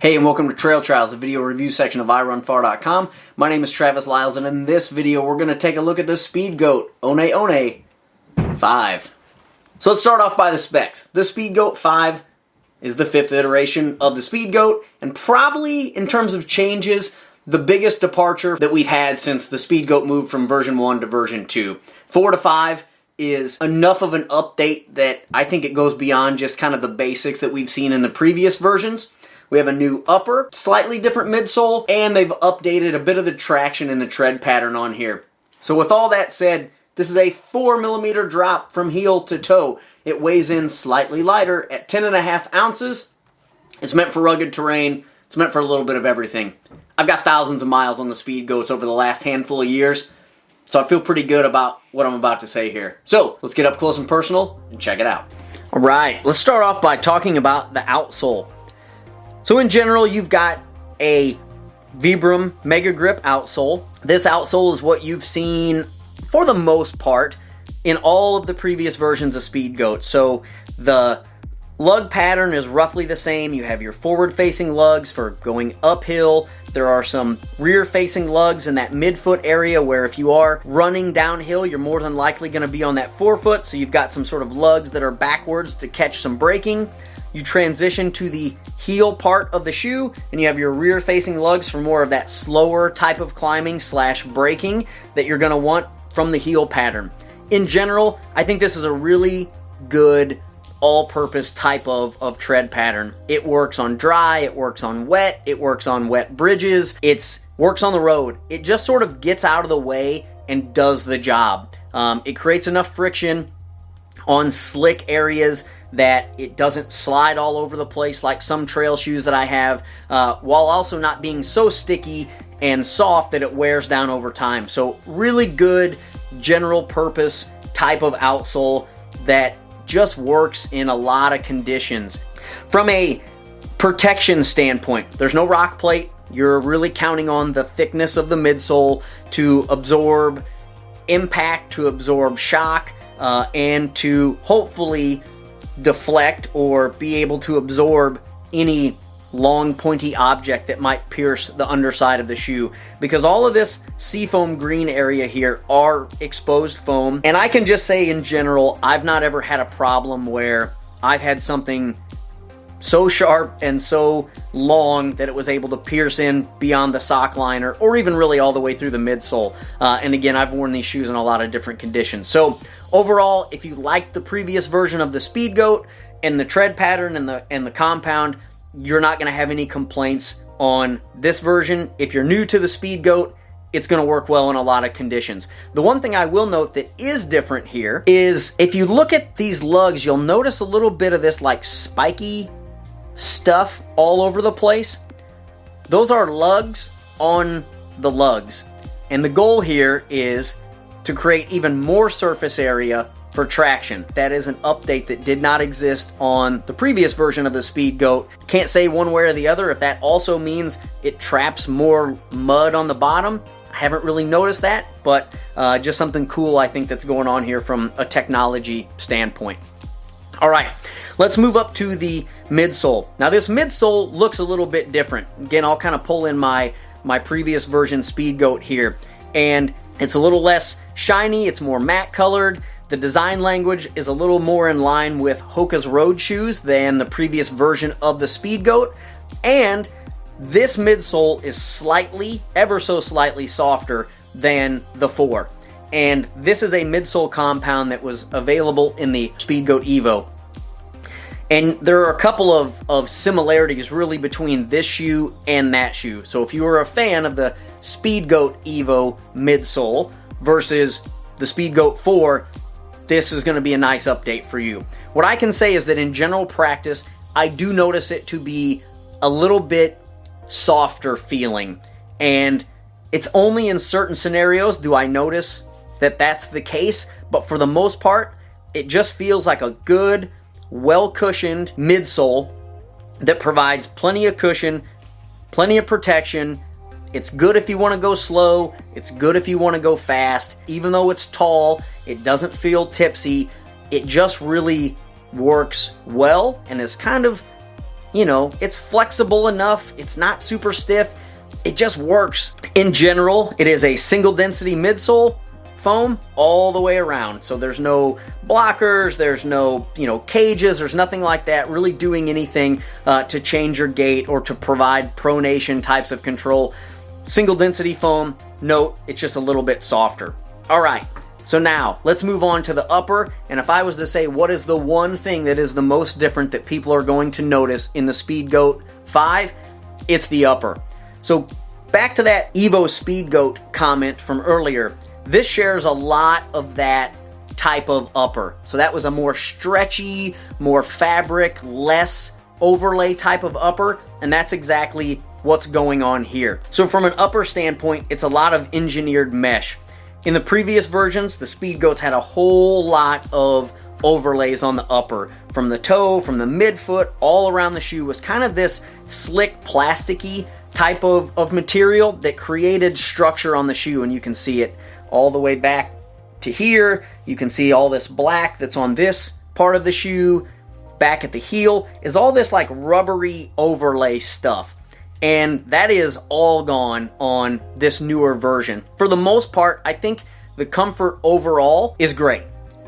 Hey, and welcome to Trail Trials, the video review section of iRunFar.com. My name is Travis Liles, and in this video, we're going to take a look at the Speed Goat One One 5. So let's start off by the specs. The Speed Goat 5 is the fifth iteration of the Speed Goat, and probably in terms of changes, the biggest departure that we've had since the Speed Goat moved from version 1 to version 2. 4 to 5 is enough of an update that I think it goes beyond just kind of the basics that we've seen in the previous versions. We have a new upper, slightly different midsole, and they've updated a bit of the traction and the tread pattern on here. So with all that said, this is a 4 millimeter drop from heel to toe. It weighs in slightly lighter at 10.5 ounces. It's meant for rugged terrain. It's meant for a little bit of everything. I've got thousands of miles on the Speed Goats over the last handful of years, so I feel pretty good about what I'm about to say here. So let's get up close and personal and check it out. All right, let's start off by talking about the outsole. So in general, you've got a Vibram Mega Grip outsole. This outsole is what you've seen for the most part in all of the previous versions of Speed Goat. So the lug pattern is roughly the same. You have your forward facing lugs for going uphill. There are some rear facing lugs in that midfoot area where if you are running downhill, you're more than likely going to be on that forefoot. So you've got some sort of lugs that are backwards to catch some braking you transition to the heel part of the shoe and you have your rear facing lugs for more of that slower type of climbing slash braking that you're going to want from the heel pattern. In general i think this is a really good all-purpose type of, of tread pattern. It works on dry it works on wet it works on wet bridges. It's works on the road. It just sort of gets out of the way and does the job. Um, it creates enough friction on slick areas that it doesn't slide all over the place like some trail shoes that I have, uh, while also not being so sticky and soft that it wears down over time. So, really good general purpose type of outsole that just works in a lot of conditions. From a protection standpoint, there's no rock plate. You're really counting on the thickness of the midsole to absorb impact, to absorb shock, uh, and to hopefully deflect or be able to absorb any long pointy object that might pierce the underside of the shoe. Because all of this seafoam green area here are exposed foam. And I can just say in general I've not ever had a problem where I've had something so sharp and so long that it was able to pierce in beyond the sock liner or even really all the way through the midsole. Uh, and again, I've worn these shoes in a lot of different conditions. So overall, if you like the previous version of the Speed Goat and the tread pattern and the and the compound, you're not going to have any complaints on this version. If you're new to the Speed Goat, it's going to work well in a lot of conditions. The one thing I will note that is different here is if you look at these lugs, you'll notice a little bit of this like spiky stuff all over the place. Those are lugs on the lugs. And the goal here is to create even more surface area for traction. That is an update that did not exist on the previous version of the Speed Goat. Can't say one way or the other if that also means it traps more mud on the bottom. I haven't really noticed that, but uh, just something cool I think that's going on here from a technology standpoint. All right, let's move up to the midsole. Now this midsole looks a little bit different. Again, I'll kind of pull in my my previous version Speed Goat here, and it's a little less shiny. It's more matte colored. The design language is a little more in line with Hoka's road shoes than the previous version of the Speed Goat, and this midsole is slightly, ever so slightly softer than the four and this is a midsole compound that was available in the Speedgoat Evo. And there are a couple of, of similarities really between this shoe and that shoe. So if you were a fan of the Speedgoat Evo midsole versus the Speedgoat 4, this is going to be a nice update for you. What I can say is that in general practice, I do notice it to be a little bit softer feeling. And it's only in certain scenarios do I notice that that's the case, but for the most part, it just feels like a good, well cushioned midsole that provides plenty of cushion, plenty of protection. It's good if you want to go slow, it's good if you want to go fast. Even though it's tall, it doesn't feel tipsy. It just really works well and is kind of you know, it's flexible enough. It's not super stiff. It just works. In general, it is a single density midsole foam all the way around. So there's no blockers, there's no, you know, cages, there's nothing like that really doing anything uh, to change your gait or to provide pronation types of control. Single density foam, note, it's just a little bit softer. All right, so now let's move on to the upper. And if I was to say what is the one thing that is the most different that people are going to notice in the Speed Goat 5, it's the upper. So back to that Evo Speed Goat comment from earlier. This shares a lot of that type of upper. So that was a more stretchy, more fabric, less overlay type of upper, and that's exactly what's going on here. So from an upper standpoint, it's a lot of engineered mesh. In the previous versions, the Speed Goats had a whole lot of overlays on the upper. From the toe, from the midfoot, all around the shoe was kind of this slick, plasticky type of, of material that created structure on the shoe, and you can see it all the way back to here. You can see all this black that's on this part of the shoe. Back at the heel is all this like rubbery overlay stuff. And that is all gone on this newer version. For the most part, I think the comfort overall is great.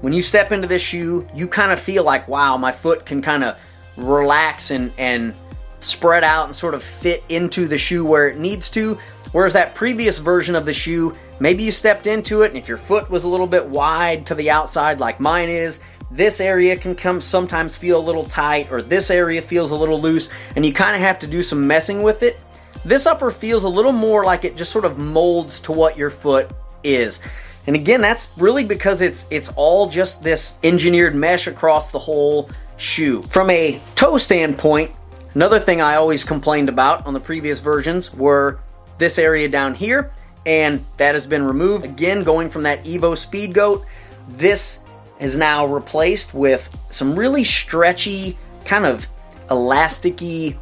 When you step into this shoe, you kind of feel like, wow, my foot can kind of relax and, and spread out and sort of fit into the shoe where it needs to. Whereas that previous version of the shoe, maybe you stepped into it and if your foot was a little bit wide to the outside like mine is, this area can come sometimes feel a little tight or this area feels a little loose and you kind of have to do some messing with it. This upper feels a little more like it just sort of molds to what your foot is. And again, that's really because it's it's all just this engineered mesh across the whole shoe. From a toe standpoint, Another thing I always complained about on the previous versions were this area down here, and that has been removed. Again, going from that Evo Speed Goat, this is now replaced with some really stretchy, kind of elasticy,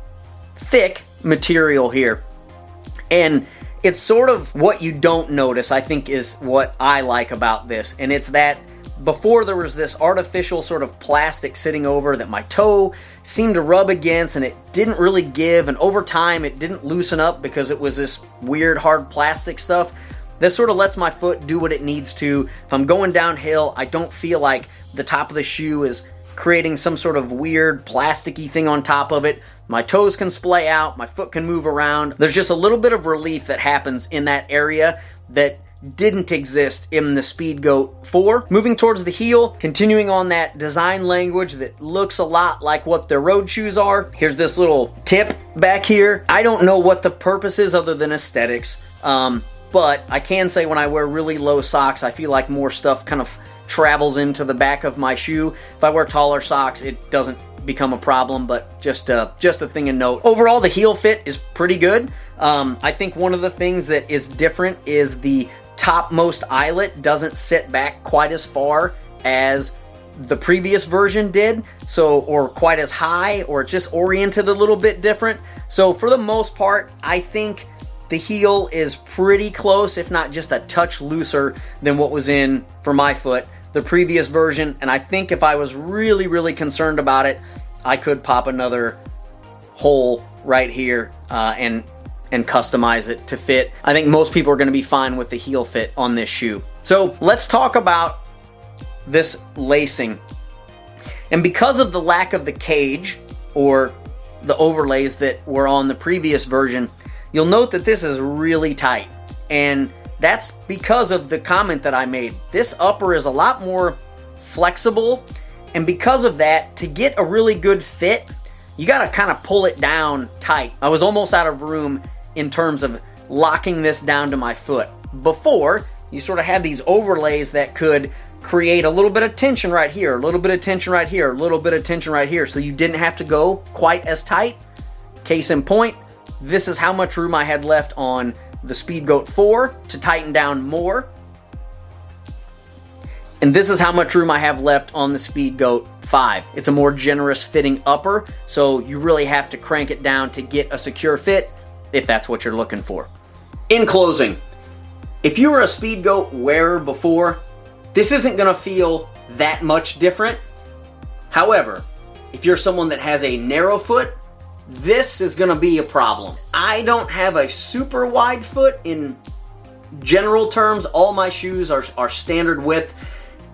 thick material here. And it's sort of what you don't notice, I think, is what I like about this. And it's that before there was this artificial sort of plastic sitting over that my toe seemed to rub against and it didn't really give. And over time it didn't loosen up because it was this weird hard plastic stuff this sort of lets my foot do what it needs to. If i'm going downhill i don't feel like the top of the shoe is creating some sort of weird plasticky thing on top of it. My toes can splay out. My foot can move around. There's just a little bit of relief that happens in that area that didn't exist in the Speed Goat 4. Moving towards the heel, continuing on that design language that looks a lot like what their road shoes are. Here's this little tip back here. I don't know what the purpose is other than aesthetics, um, but I can say when I wear really low socks, I feel like more stuff kind of travels into the back of my shoe. If I wear taller socks, it doesn't become a problem, but just uh, just a thing to note. Overall, the heel fit is pretty good. Um, I think one of the things that is different is the topmost eyelet doesn't sit back quite as far as the previous version did so or quite as high or it's just oriented a little bit different. So for the most part i think the heel is pretty close if not just a touch looser than what was in for my foot the previous version. And i think if i was really really concerned about it i could pop another hole right here uh, and and customize it to fit. I think most people are going to be fine with the heel fit on this shoe. So let's talk about this lacing. And because of the lack of the cage or the overlays that were on the previous version, you'll note that this is really tight. And that's because of the comment that I made. This upper is a lot more flexible. And because of that, to get a really good fit, you got to kind of pull it down tight. I was almost out of room in terms of locking this down to my foot. Before, you sort of had these overlays that could create a little bit of tension right here, a little bit of tension right here, a little bit of tension right here, so you didn't have to go quite as tight. Case in point, this is how much room I had left on the Speed Goat 4 to tighten down more. And this is how much room I have left on the Speed Goat 5. It's a more generous fitting upper, so you really have to crank it down to get a secure fit if that's what you're looking for. In closing, if you were a Speed Goat wearer before, this isn't going to feel that much different. However, if you're someone that has a narrow foot this is going to be a problem. I don't have a super wide foot in general terms. All my shoes are, are standard width,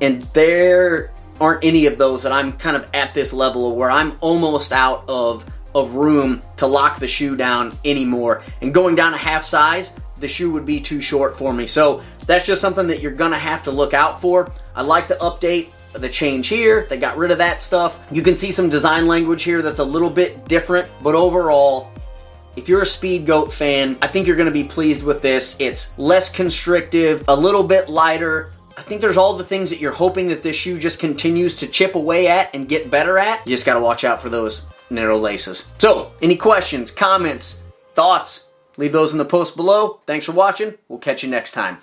and there aren't any of those that I'm kind of at this level where I'm almost out of of room to lock the shoe down anymore. And going down a half size, the shoe would be too short for me. So that's just something that you're gonna have to look out for. I like the update the change here. They got rid of that stuff. You can see some design language here that's a little bit different, but overall, if you're a Speedgoat fan, I think you're to be pleased with this. It's less constrictive, a little bit lighter. I think there's all the things that you're hoping that this shoe just continues to chip away at and get better at. You just got to watch out for those narrow laces. So, any questions, comments, thoughts, leave those in the post below. Thanks for watching. We'll catch you next time.